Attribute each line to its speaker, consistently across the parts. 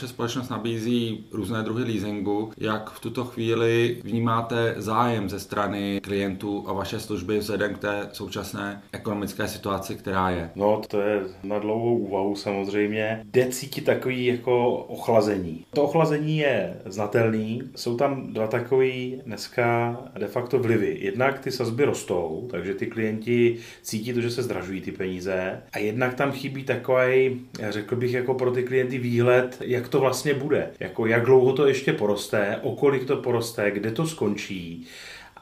Speaker 1: Vaše společnost nabízí různé druhy leasingu. Jak v tuto chvíli vnímáte zájem ze strany klientů a vaše služby vzhledem k té současné ekonomické situaci, která je?
Speaker 2: No, to je na dlouhou úvahu samozřejmě. Jde cítit takový jako ochlazení. To ochlazení je znatelný. Jsou tam dva takový dneska de facto vlivy. Jednak ty sazby rostou, takže ty klienti cítí to, že se zdražují ty peníze. A jednak tam chybí takový, řekl bych, jako pro ty klienty výhled, jak to vlastně bude. Jako jak dlouho to ještě poroste, o kolik to poroste, kde to skončí.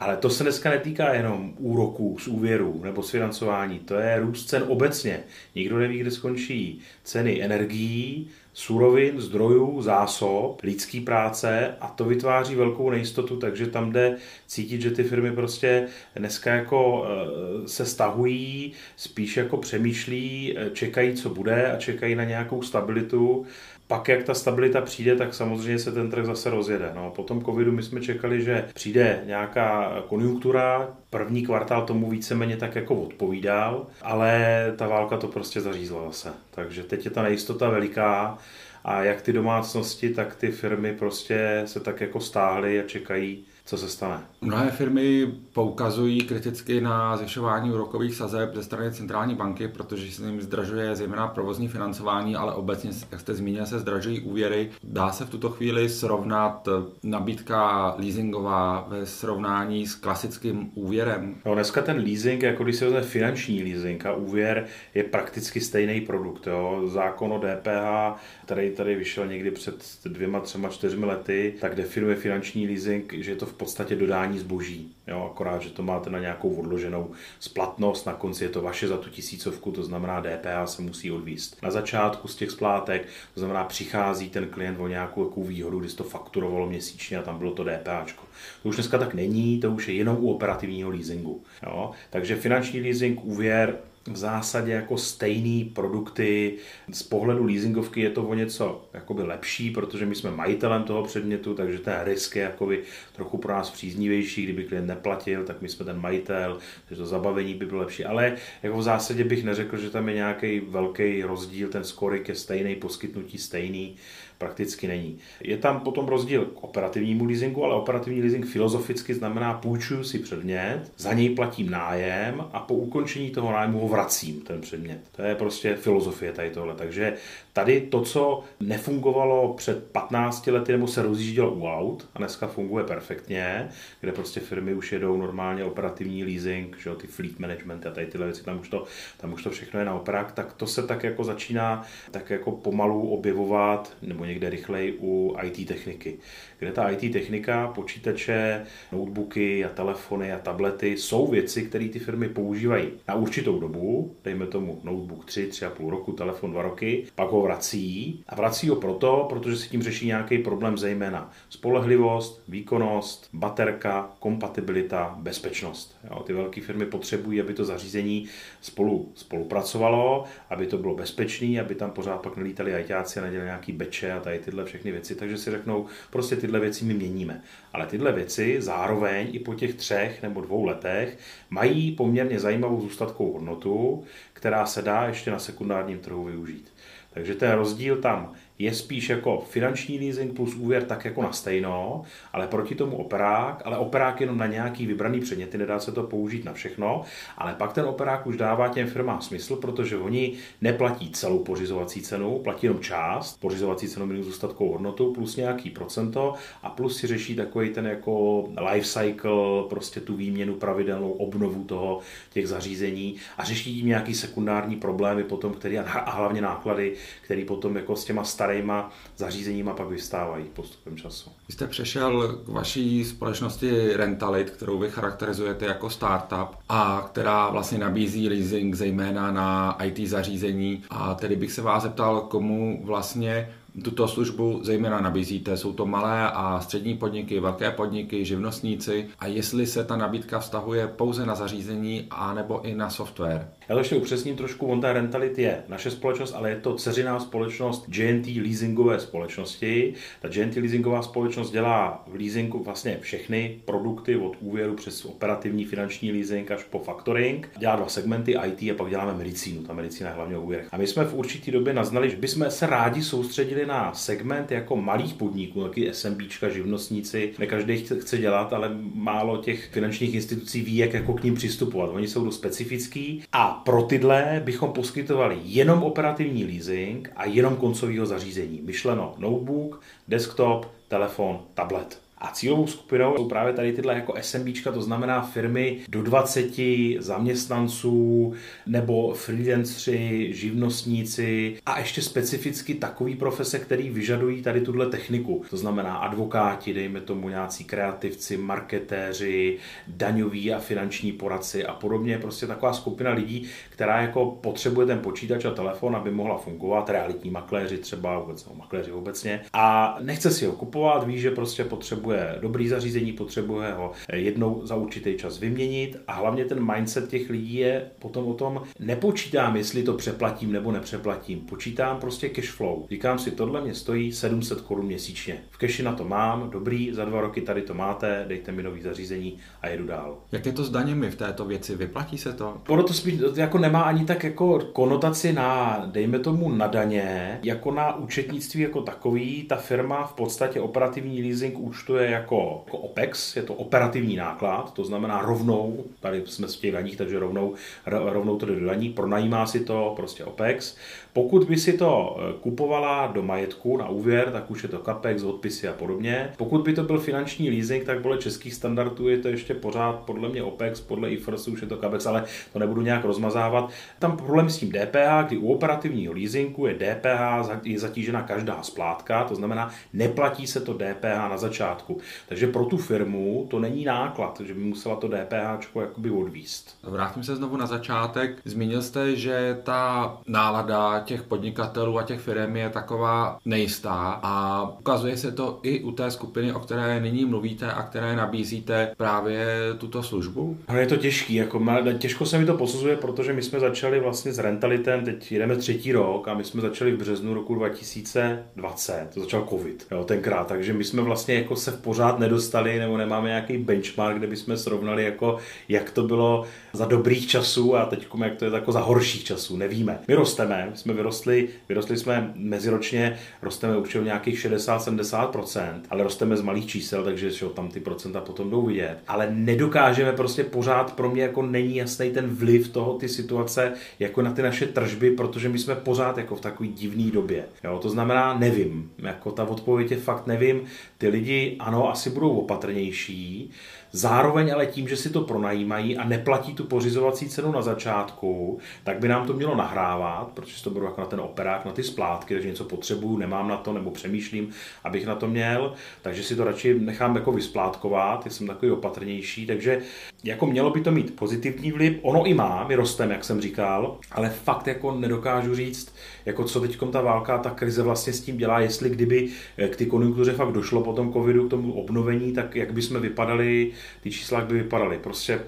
Speaker 2: Ale to se dneska netýká jenom úroků z úvěru nebo z financování, to je růst cen obecně. Nikdo neví, kde skončí ceny energií, surovin, zdrojů, zásob, lidský práce a to vytváří velkou nejistotu, takže tam jde cítit, že ty firmy prostě dneska jako eh, se stahují, spíš jako přemýšlí, eh, čekají, co bude a čekají na nějakou stabilitu pak, jak ta stabilita přijde, tak samozřejmě se ten trh zase rozjede. No, po tom covidu my jsme čekali, že přijde nějaká konjunktura, první kvartál tomu víceméně tak jako odpovídal, ale ta válka to prostě zařízla zase. Takže teď je ta nejistota veliká a jak ty domácnosti, tak ty firmy prostě se tak jako stáhly a čekají, co se stane.
Speaker 1: Mnohé firmy poukazují kriticky na zvyšování úrokových sazeb ze strany centrální banky, protože se jim zdražuje zejména provozní financování, ale obecně, jak jste zmínil, se zdražují úvěry. Dá se v tuto chvíli srovnat nabídka leasingová ve srovnání s klasickým úvěrem?
Speaker 2: No dneska ten leasing, jako když se vezme finanční leasing a úvěr, je prakticky stejný produkt. Jo. Zákon o DPH, který tady vyšel někdy před dvěma, třema, čtyřmi lety, tak definuje finanční leasing, že je to v podstatě dodání zboží. Jo, akorát, že to máte na nějakou odloženou splatnost, na konci je to vaše za tu tisícovku, to znamená DPH se musí odvíst. Na začátku z těch splátek, to znamená přichází ten klient o nějakou jakou výhodu, když to fakturovalo měsíčně a tam bylo to DPH. To už dneska tak není, to už je jenom u operativního leasingu. Jo? Takže finanční leasing, úvěr, v zásadě jako stejný produkty. Z pohledu leasingovky je to o něco jakoby lepší, protože my jsme majitelem toho předmětu, takže ten risk je jakoby trochu pro nás příznivější. Kdyby klient neplatil, tak my jsme ten majitel, takže to zabavení by bylo lepší. Ale jako v zásadě bych neřekl, že tam je nějaký velký rozdíl, ten skorik je stejný, poskytnutí stejný prakticky není. Je tam potom rozdíl k operativnímu leasingu, ale operativní leasing filozoficky znamená půjčuju si předmět, za něj platím nájem a po ukončení toho nájmu ho vracím ten předmět. To je prostě filozofie tady tohle. Takže tady to, co nefungovalo před 15 lety nebo se rozjíždělo u aut a dneska funguje perfektně, kde prostě firmy už jedou normálně operativní leasing, že jo, ty fleet management a tady tyhle věci, tam už to, tam už to všechno je naopak, tak to se tak jako začíná tak jako pomalu objevovat, nebo někde rychleji u IT techniky. Kde ta IT technika, počítače, notebooky a telefony a tablety jsou věci, které ty firmy používají na určitou dobu, dejme tomu notebook 3, 3,5 roku, telefon 2 roky, pak ho vrací a vrací ho proto, protože si tím řeší nějaký problém zejména spolehlivost, výkonnost, baterka, kompatibilita, bezpečnost. Jo, ty velké firmy potřebují, aby to zařízení spolu spolupracovalo, aby to bylo bezpečné, aby tam pořád pak nelítali ajťáci a nedělali nějaký beče a tady tyhle všechny věci, takže si řeknou, prostě tyhle věci my měníme. Ale tyhle věci zároveň i po těch třech nebo dvou letech mají poměrně zajímavou zůstatkovou hodnotu, která se dá ještě na sekundárním trhu využít. Takže ten rozdíl tam je spíš jako finanční leasing plus úvěr tak jako na stejno, ale proti tomu operák, ale operák jenom na nějaký vybraný předměty, nedá se to použít na všechno, ale pak ten operák už dává těm firmám smysl, protože oni neplatí celou pořizovací cenu, platí jenom část, pořizovací cenu minus zůstatkovou hodnotu plus nějaký procento a plus si řeší takový ten jako life cycle, prostě tu výměnu pravidelnou obnovu toho těch zařízení a řeší tím nějaký sekundární problémy potom, který a hlavně náklady, který potom jako s těma starýma zařízeníma pak vystávají postupem času.
Speaker 1: Vy jste přešel k vaší společnosti Rentalit, kterou vy charakterizujete jako startup a která vlastně nabízí leasing zejména na IT zařízení. A tedy bych se vás zeptal, komu vlastně tuto službu zejména nabízíte? Jsou to malé a střední podniky, velké podniky, živnostníci a jestli se ta nabídka vztahuje pouze na zařízení a nebo i na software?
Speaker 2: Já to ještě upřesním trošku, on ta Rentalit je naše společnost, ale je to ceřiná společnost JNT leasingové společnosti. Ta JNT leasingová společnost dělá v leasingu vlastně všechny produkty od úvěru přes operativní finanční leasing až po factoring. Dělá dva segmenty IT a pak děláme medicínu. Ta medicína je hlavně o úvěrech. A my jsme v určitý době naznali, že bychom se rádi soustředili na segment jako malých podniků, taky SMBčka, živnostníci. Ne každý chce dělat, ale málo těch finančních institucí ví, jak jako k ním přistupovat. Oni jsou dost specifický a pro tyhle bychom poskytovali jenom operativní leasing a jenom koncového zařízení. Myšleno notebook, desktop, telefon, tablet. A cílovou skupinou jsou právě tady tyhle jako SMBčka, to znamená firmy do 20 zaměstnanců nebo freelancři, živnostníci a ještě specificky takový profese, který vyžadují tady tuhle techniku. To znamená advokáti, dejme tomu nějací kreativci, marketéři, daňoví a finanční poradci a podobně. Prostě taková skupina lidí, která jako potřebuje ten počítač a telefon, aby mohla fungovat, realitní makléři třeba, vůbec, no, makléři obecně, a nechce si ho kupovat, ví, že prostě potřebuje potřebuje dobrý zařízení, potřebuje ho jednou za určitý čas vyměnit a hlavně ten mindset těch lidí je potom o tom, nepočítám, jestli to přeplatím nebo nepřeplatím, počítám prostě cash flow. Říkám si, tohle mě stojí 700 korun měsíčně. V cashi na to mám, dobrý, za dva roky tady to máte, dejte mi nový zařízení a jedu dál.
Speaker 1: Jak je to s daněmi v této věci? Vyplatí se to?
Speaker 2: Ono to spíš jako nemá ani tak jako konotaci na, dejme tomu, na daně, jako na účetnictví jako takový. Ta firma v podstatě operativní leasing účtuje je jako, jako OPEX, je to operativní náklad, to znamená rovnou, tady jsme v těch daních, takže rovnou, rovnou jde do daní, pronajímá si to prostě OPEX. Pokud by si to eh, kupovala do majetku na úvěr, tak už je to CAPEX, odpisy a podobně. Pokud by to byl finanční leasing, tak podle českých standardů je to ještě pořád podle mě OPEX, podle IFRS už je to CAPEX, ale to nebudu nějak rozmazávat. Tam problém s tím DPH, kdy u operativního leasingu je DPH je zatížena každá splátka, to znamená, neplatí se to DPH na začátku. Takže pro tu firmu to není náklad, že by musela to DPH jakoby odvíst.
Speaker 1: Vrátím se znovu na začátek. Zmínil jste, že ta nálada těch podnikatelů a těch firm je taková nejistá a ukazuje se to i u té skupiny, o které nyní mluvíte a které nabízíte právě tuto službu?
Speaker 2: Ale je to těžký, jako těžko se mi to posuzuje, protože my jsme začali vlastně s rentalitem, teď jedeme třetí rok a my jsme začali v březnu roku 2020, to začal covid, jo, tenkrát, takže my jsme vlastně jako se pořád nedostali nebo nemáme nějaký benchmark, kde bychom srovnali jako jak to bylo za dobrých časů a teď jak to je jako za horších časů, nevíme. My rosteme, jsme vyrostli, vyrostli jsme meziročně, rosteme určitě o nějakých 60-70%, ale rosteme z malých čísel, takže že tam ty procenta potom jdou vidět. Ale nedokážeme prostě pořád, pro mě jako není jasný ten vliv toho, ty situace, jako na ty naše tržby, protože my jsme pořád jako v takové divné době. Jo, to znamená, nevím, jako ta odpověď je fakt nevím. Ty lidi, ano, asi budou opatrnější, Zároveň ale tím, že si to pronajímají a neplatí tu pořizovací cenu na začátku, tak by nám to mělo nahrávat, protože to budu jako na ten operák, na ty splátky, takže něco potřebuju, nemám na to nebo přemýšlím, abych na to měl, takže si to radši nechám jako vysplátkovat, jsem takový opatrnější, takže jako mělo by to mít pozitivní vliv, ono i má, my rosteme, jak jsem říkal, ale fakt jako nedokážu říct, jako co teď ta válka, ta krize vlastně s tím dělá, jestli kdyby k ty konjunktuře fakt došlo po tom covidu k tomu obnovení, tak jak by jsme vypadali, ty čísla by vypadaly, prostě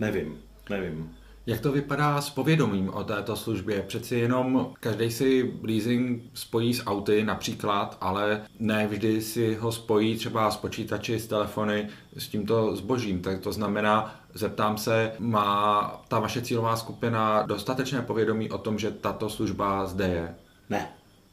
Speaker 2: nevím, nevím.
Speaker 1: Jak to vypadá s povědomím o této službě? Přeci jenom každý si leasing spojí s auty například, ale ne vždy si ho spojí třeba s počítači, s telefony, s tímto zbožím. Tak to znamená, zeptám se, má ta vaše cílová skupina dostatečné povědomí o tom, že tato služba zde je?
Speaker 2: Ne,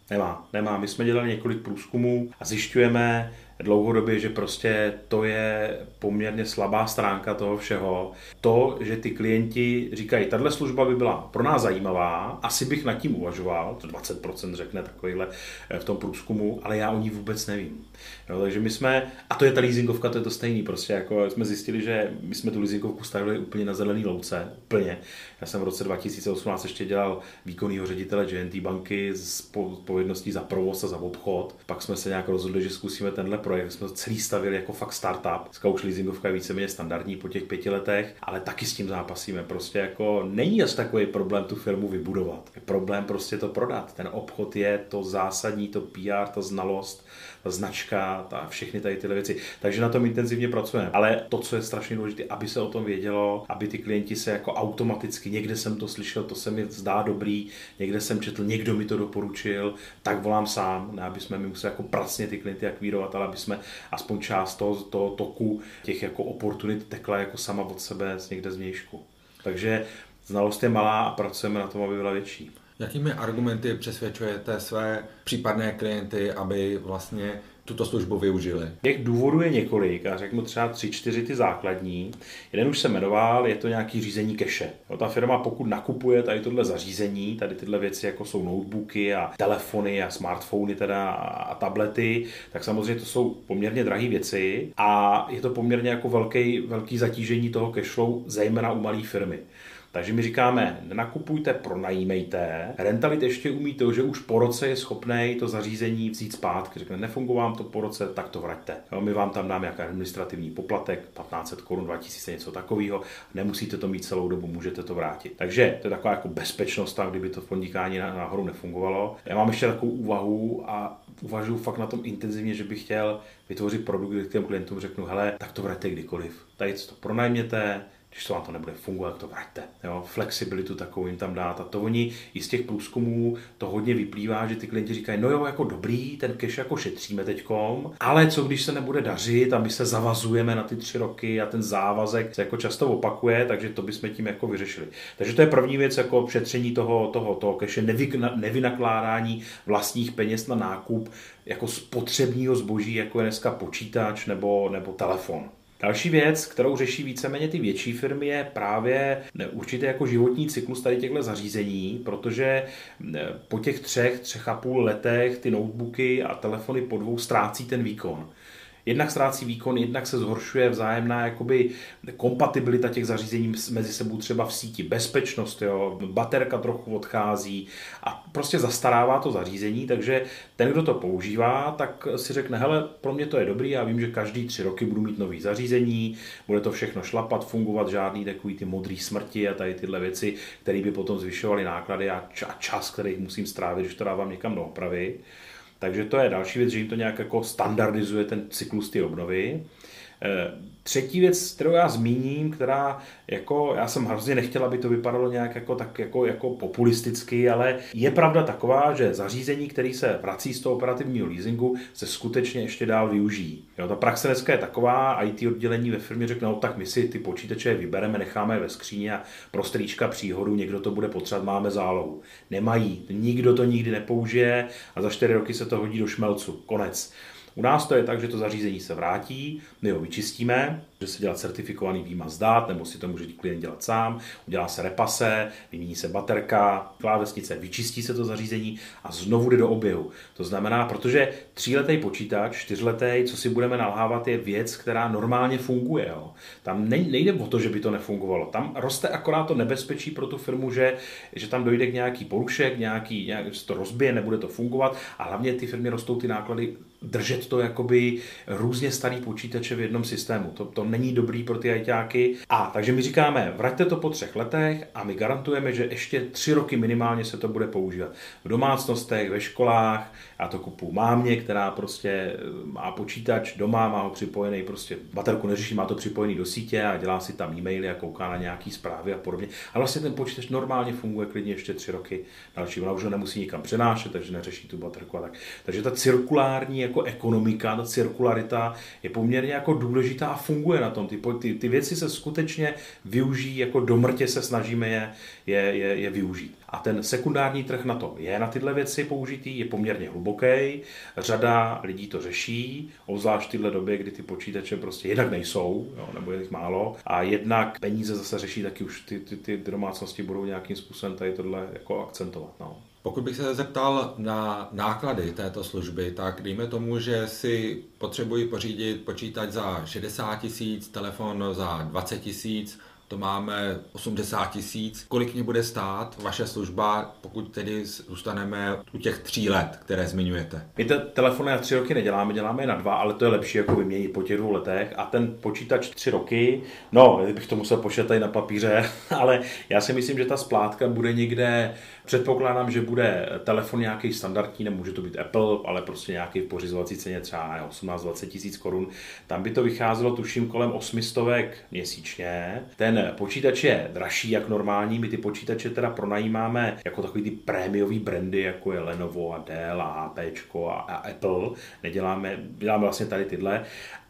Speaker 2: nemá. Nemá. My jsme dělali několik průzkumů a zjišťujeme, dlouhodobě, že prostě to je poměrně slabá stránka toho všeho. To, že ty klienti říkají, tahle služba by byla pro nás zajímavá, asi bych nad tím uvažoval, to 20% řekne takovýhle eh, v tom průzkumu, ale já o ní vůbec nevím. Jo, takže my jsme, a to je ta leasingovka, to je to stejný, prostě jako jsme zjistili, že my jsme tu leasingovku stavili úplně na zelený louce, úplně. Já jsem v roce 2018 ještě dělal výkonnýho ředitele JNT banky s odpovědností za provoz a za obchod. Pak jsme se nějak rozhodli, že zkusíme tenhle projekt jsme to celý stavili jako fakt startup. Dneska už leasingovka je víceméně standardní po těch pěti letech, ale taky s tím zápasíme. Prostě jako není až takový problém tu firmu vybudovat. Je problém prostě to prodat. Ten obchod je to zásadní, to PR, ta znalost, značka, ta, všechny tady tyhle věci. Takže na tom intenzivně pracujeme. Ale to, co je strašně důležité, aby se o tom vědělo, aby ty klienti se jako automaticky, někde jsem to slyšel, to se mi zdá dobrý, někde jsem četl, někdo mi to doporučil, tak volám sám, ne aby jsme mi museli jako pracně ty klienty akvírovat, ale aby jsme aspoň část toho, toho toku těch jako oportunit tekla jako sama od sebe z někde z vnějšku. Takže znalost je malá a pracujeme na tom, aby byla větší.
Speaker 1: Jakými argumenty přesvědčujete své případné klienty, aby vlastně tuto službu využili?
Speaker 2: Těch důvodů je několik a řeknu třeba tři, čtyři ty základní. Jeden už se jmenoval, je to nějaký řízení keše. ta firma pokud nakupuje tady tohle zařízení, tady tyhle věci jako jsou notebooky a telefony a smartfony teda a tablety, tak samozřejmě to jsou poměrně drahé věci a je to poměrně jako velký, velký zatížení toho cashflow, zejména u malé firmy. Takže my říkáme, nakupujte, pronajímejte. Rentalit ještě umí to, že už po roce je schopný to zařízení vzít zpátky. Řekne, nefunguje vám to po roce, tak to vraťte. Jo, my vám tam dáme nějaký administrativní poplatek, 1500 korun, 2000, něco takového. Nemusíte to mít celou dobu, můžete to vrátit. Takže to je taková jako bezpečnost, tam, kdyby to v podnikání nahoru nefungovalo. Já mám ještě takovou úvahu a uvažuji fakt na tom intenzivně, že bych chtěl vytvořit produkt, kde těm klientům řeknu, hele, tak to vraťte kdykoliv. Tady to pronajměte, když to vám to nebude fungovat, to vraťte. Jo, flexibilitu takovou jim tam dát. A to oni i z těch průzkumů to hodně vyplývá, že ty klienti říkají, no jo, jako dobrý, ten cash jako šetříme teďkom, ale co když se nebude dařit a my se zavazujeme na ty tři roky a ten závazek se jako často opakuje, takže to bychom tím jako vyřešili. Takže to je první věc, jako šetření toho, toho, toho cache, nevy, nevynakládání vlastních peněz na nákup jako spotřebního zboží, jako je dneska počítač nebo, nebo telefon. Další věc, kterou řeší víceméně ty větší firmy, je právě určitě jako životní cyklus tady těchto zařízení, protože po těch třech, třech a půl letech ty notebooky a telefony po dvou ztrácí ten výkon jednak ztrácí výkon, jednak se zhoršuje vzájemná jakoby kompatibilita těch zařízení mezi sebou třeba v síti, bezpečnost, jo, baterka trochu odchází a prostě zastarává to zařízení, takže ten, kdo to používá, tak si řekne, hele, pro mě to je dobrý, já vím, že každý tři roky budu mít nový zařízení, bude to všechno šlapat, fungovat, žádný takový ty modrý smrti a tady tyhle věci, které by potom zvyšovaly náklady a čas, který musím strávit, když to dávám někam do opravy. Takže to je další věc, že jim to nějak jako standardizuje ten cyklus ty obnovy. Eh, třetí věc, kterou já zmíním, která jako, já jsem hrozně nechtěl, aby to vypadalo nějak jako, tak jako, jako populisticky, ale je pravda taková, že zařízení, který se vrací z toho operativního leasingu, se skutečně ještě dál využijí. Jo, ta praxe dneska je taková, IT oddělení ve firmě řekne, no tak my si ty počítače vybereme, necháme je ve skříně a pro strýčka příhodu někdo to bude potřebovat, máme zálohu. Nemají, nikdo to nikdy nepoužije a za čtyři roky se to hodí do šmelcu. Konec. U nás to je tak, že to zařízení se vrátí, my ho vyčistíme, že se dělá certifikovaný výmaz dát, nebo si to může klient dělat sám, udělá se repase, vymění se baterka, klávesnice, vyčistí se to zařízení a znovu jde do oběhu. To znamená, protože tříletý počítač, čtyřletý, co si budeme nalhávat, je věc, která normálně funguje. Jo. Tam nejde o to, že by to nefungovalo. Tam roste akorát to nebezpečí pro tu firmu, že, že tam dojde k nějaký porušek, nějaký, nějak, se to rozbije, nebude to fungovat a hlavně ty firmy rostou ty náklady držet to jakoby různě starý počítače v jednom systému. To, to není dobrý pro ty ajťáky. A takže my říkáme, vraťte to po třech letech a my garantujeme, že ještě tři roky minimálně se to bude používat. V domácnostech, ve školách, já to kupu mámě, která prostě eh, má počítač doma, má ho připojený, prostě baterku neřeší, má to připojený do sítě a dělá si tam e-maily a kouká na nějaký zprávy a podobně. A vlastně ten počítač normálně funguje klidně ještě tři roky další. Ona už ho nemusí nikam přenášet, takže neřeší tu baterku a tak. Takže ta cirkulární jako ekonomika, ta cirkularita je poměrně jako důležitá a funguje na tom. Ty, ty, ty věci se skutečně využijí, jako do mrtě se snažíme je, je, je, je využít. A ten sekundární trh na to je na tyhle věci použitý, je poměrně hluboký. Řada lidí to řeší, obzvlášť v tyhle době, kdy ty počítače prostě jednak nejsou, jo, nebo je jich málo, a jednak peníze zase řeší, taky už ty, ty, ty domácnosti budou nějakým způsobem tady tohle jako akcentovat. No.
Speaker 1: Pokud bych se zeptal na náklady této služby, tak dejme tomu, že si potřebuji pořídit počítač za 60 tisíc, telefon za 20 tisíc, to máme 80 tisíc. Kolik mě bude stát vaše služba, pokud tedy zůstaneme u těch tří let, které zmiňujete?
Speaker 2: My te telefony na tři roky neděláme, děláme je na dva, ale to je lepší jako vyměnit po těch dvou letech. A ten počítač tři roky, no, bych to musel počítat na papíře, ale já si myslím, že ta splátka bude někde Předpokládám, že bude telefon nějaký standardní, nemůže to být Apple, ale prostě nějaký v pořizovací ceně třeba 18-20 tisíc korun. Tam by to vycházelo tuším kolem 800 měsíčně. Ten počítač je dražší jak normální, my ty počítače teda pronajímáme jako takový ty prémiový brandy, jako je Lenovo a Dell a HP a, a Apple. Neděláme, děláme vlastně tady tyhle,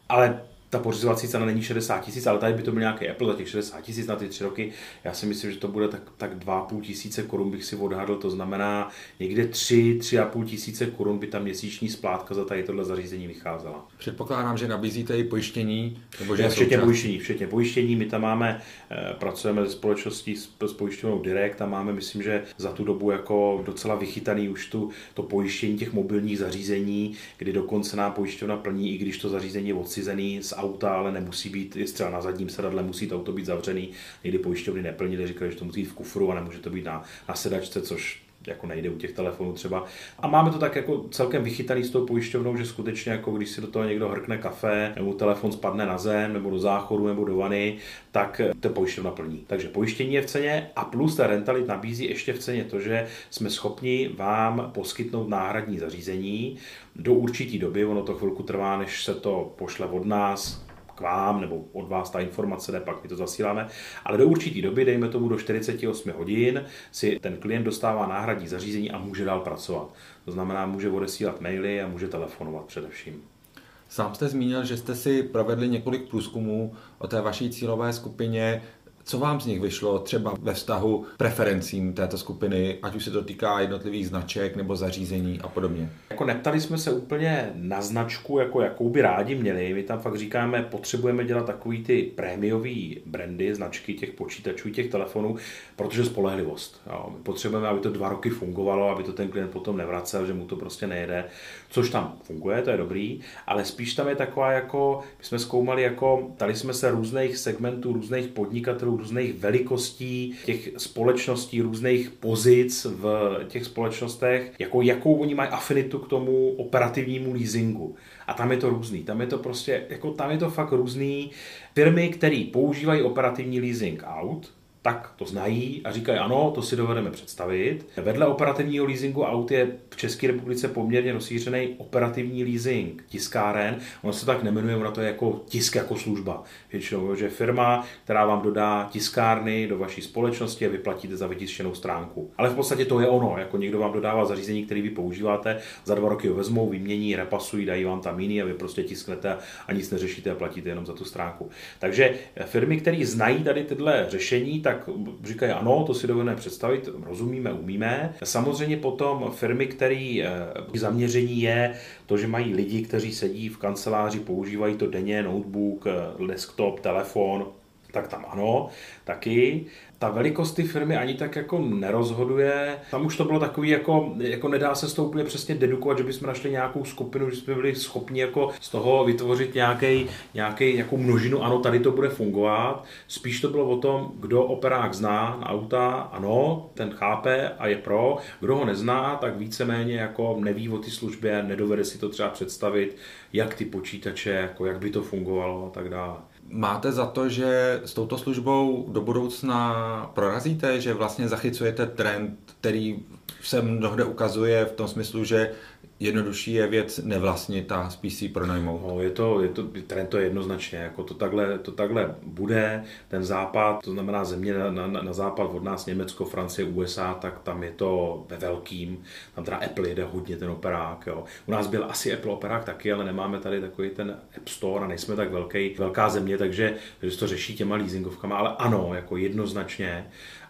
Speaker 2: ale ta pořizovací cena není 60 tisíc, ale tady by to byl nějaký Apple za těch 60 tisíc na ty tři roky. Já si myslím, že to bude tak, tak 2,5 tisíce korun bych si odhadl, to znamená někde 3, 3,5 tisíce korun by ta měsíční splátka za tady tohle zařízení vycházela.
Speaker 1: Předpokládám, že nabízíte i pojištění,
Speaker 2: nebo že včetně pojištění, včetně pojištění. My tam máme, eh, pracujeme se společností s, s pojišťovnou Direct a máme, myslím, že za tu dobu jako docela vychytaný už tu, to pojištění těch mobilních zařízení, kdy dokonce nám pojišťovna plní, i když to zařízení je odcizený z auta, ale nemusí být, i třeba na zadním sedadle musí to auto být zavřený. Někdy pojišťovny neplnili, říkali, že to musí být v kufru a nemůže to být na, na sedačce, což jako nejde u těch telefonů třeba. A máme to tak jako celkem vychytaný s tou pojišťovnou, že skutečně jako když si do toho někdo hrkne kafe, nebo telefon spadne na zem, nebo do záchodu, nebo do vany, tak to pojišťovna plní. Takže pojištění je v ceně a plus ta rentalit nabízí ještě v ceně to, že jsme schopni vám poskytnout náhradní zařízení do určitý doby, ono to chvilku trvá, než se to pošle od nás, k vám nebo od vás ta informace jde, pak my to zasíláme, ale do určitý doby, dejme tomu do 48 hodin, si ten klient dostává náhradní zařízení a může dál pracovat. To znamená, může odesílat maily a může telefonovat především.
Speaker 1: Sám jste zmínil, že jste si provedli několik průzkumů o té vaší cílové skupině. Co vám z nich vyšlo třeba ve vztahu preferencím této skupiny, ať už se to týká jednotlivých značek nebo zařízení a podobně?
Speaker 2: Jako neptali jsme se úplně na značku, jako jakou by rádi měli. My tam fakt říkáme, potřebujeme dělat takový ty prémiový brandy, značky těch počítačů, těch telefonů, protože spolehlivost. Jo. My potřebujeme, aby to dva roky fungovalo, aby to ten klient potom nevracel, že mu to prostě nejede, což tam funguje, to je dobrý, ale spíš tam je taková jako, my jsme zkoumali jako, tady jsme se různých segmentů, různých podnikatelů, různých velikostí těch společností, různých pozic v těch společnostech, jako jakou oni mají afinitu k tomu operativnímu leasingu. A tam je to různý. Tam je to prostě, jako tam je to fakt různý. Firmy, které používají operativní leasing out, tak to znají a říkají, ano, to si dovedeme představit. Vedle operativního leasingu aut je v České republice poměrně rozšířený operativní leasing tiskáren. Ono se tak nemenuje, ono to je jako tisk jako služba. Většinou, že firma, která vám dodá tiskárny do vaší společnosti a vyplatíte za vytištěnou stránku. Ale v podstatě to je ono, jako někdo vám dodává zařízení, které vy používáte, za dva roky ho vezmou, vymění, repasují, dají vám tam jiný a vy prostě tisknete a nic neřešíte a platíte jenom za tu stránku. Takže firmy, které znají tady tyhle řešení, tak tak říkají ano, to si dovedeme představit, rozumíme, umíme. Samozřejmě potom firmy, které eh, zaměření je to, že mají lidi, kteří sedí v kanceláři, používají to denně, notebook, eh, desktop, telefon, tak tam ano, taky ta velikost ty firmy ani tak jako nerozhoduje. Tam už to bylo takový jako, jako nedá se s úplně přesně dedukovat, že bychom našli nějakou skupinu, že jsme byli schopni jako z toho vytvořit nějaký, nějaký, nějakou množinu, ano, tady to bude fungovat. Spíš to bylo o tom, kdo operák zná na auta, ano, ten chápe a je pro. Kdo ho nezná, tak víceméně jako neví o ty službě, nedovede si to třeba představit, jak ty počítače, jako jak by to fungovalo a tak dále.
Speaker 1: Máte za to, že s touto službou do budoucna prorazíte, že vlastně zachycujete trend, který se mnohde ukazuje v tom smyslu, že jednodušší je věc nevlastnit a spíš si pronajmout.
Speaker 2: No, je to, je to, trend to je jednoznačně, jako to takhle, to takhle bude, ten západ, to znamená země na, na, na západ od nás, Německo, Francie, USA, tak tam je to ve velkým, tam teda Apple jede hodně ten operák, jo. U nás byl asi Apple operák taky, ale nemáme tady takový ten App Store a nejsme tak velký, velká země, takže, takže to řeší těma leasingovkama, ale ano, jako jednoznačně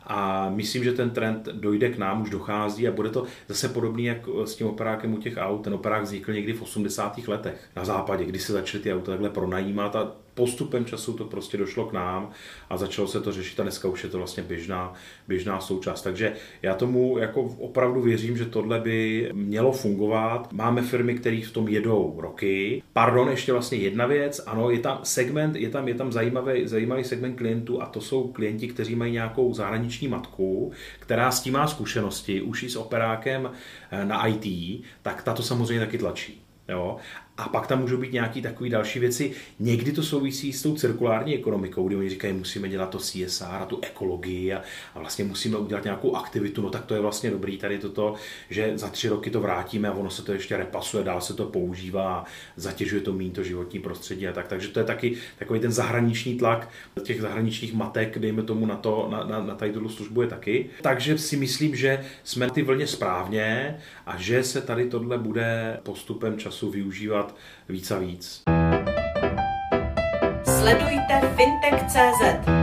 Speaker 2: a myslím, že ten trend dojde k nám, už dochází a bude to zase podobný jak s tím operákem u těch aut. Ten operák vznikl někdy v 80. letech na západě, kdy se začaly ty auta takhle pronajímat a postupem času to prostě došlo k nám a začalo se to řešit a dneska už je to vlastně běžná, běžná součást. Takže já tomu jako opravdu věřím, že tohle by mělo fungovat. Máme firmy, které v tom jedou roky. Pardon, ještě vlastně jedna věc. Ano, je tam segment, je tam, je tam zajímavý, zajímavý segment klientů a to jsou klienti, kteří mají nějakou zahraniční matku, která s tím má zkušenosti, už i s operákem eh, na IT, tak ta to samozřejmě taky tlačí. Jo? A pak tam můžou být nějaké takové další věci. Někdy to souvisí s tou cirkulární ekonomikou, kdy oni říkají, musíme dělat to CSR a tu ekologii a, a vlastně musíme udělat nějakou aktivitu. No tak to je vlastně dobrý tady toto, že za tři roky to vrátíme a ono se to ještě repasuje, dál se to používá, zatěžuje to méně to životní prostředí a tak. Takže to je taky takový ten zahraniční tlak těch zahraničních matek, dejme tomu na, to, na, na, na tady službu je taky. Takže si myslím, že jsme ty vlně správně a že se tady tohle bude postupem času využívat dělat víc a víc.
Speaker 3: Sledujte fintech.cz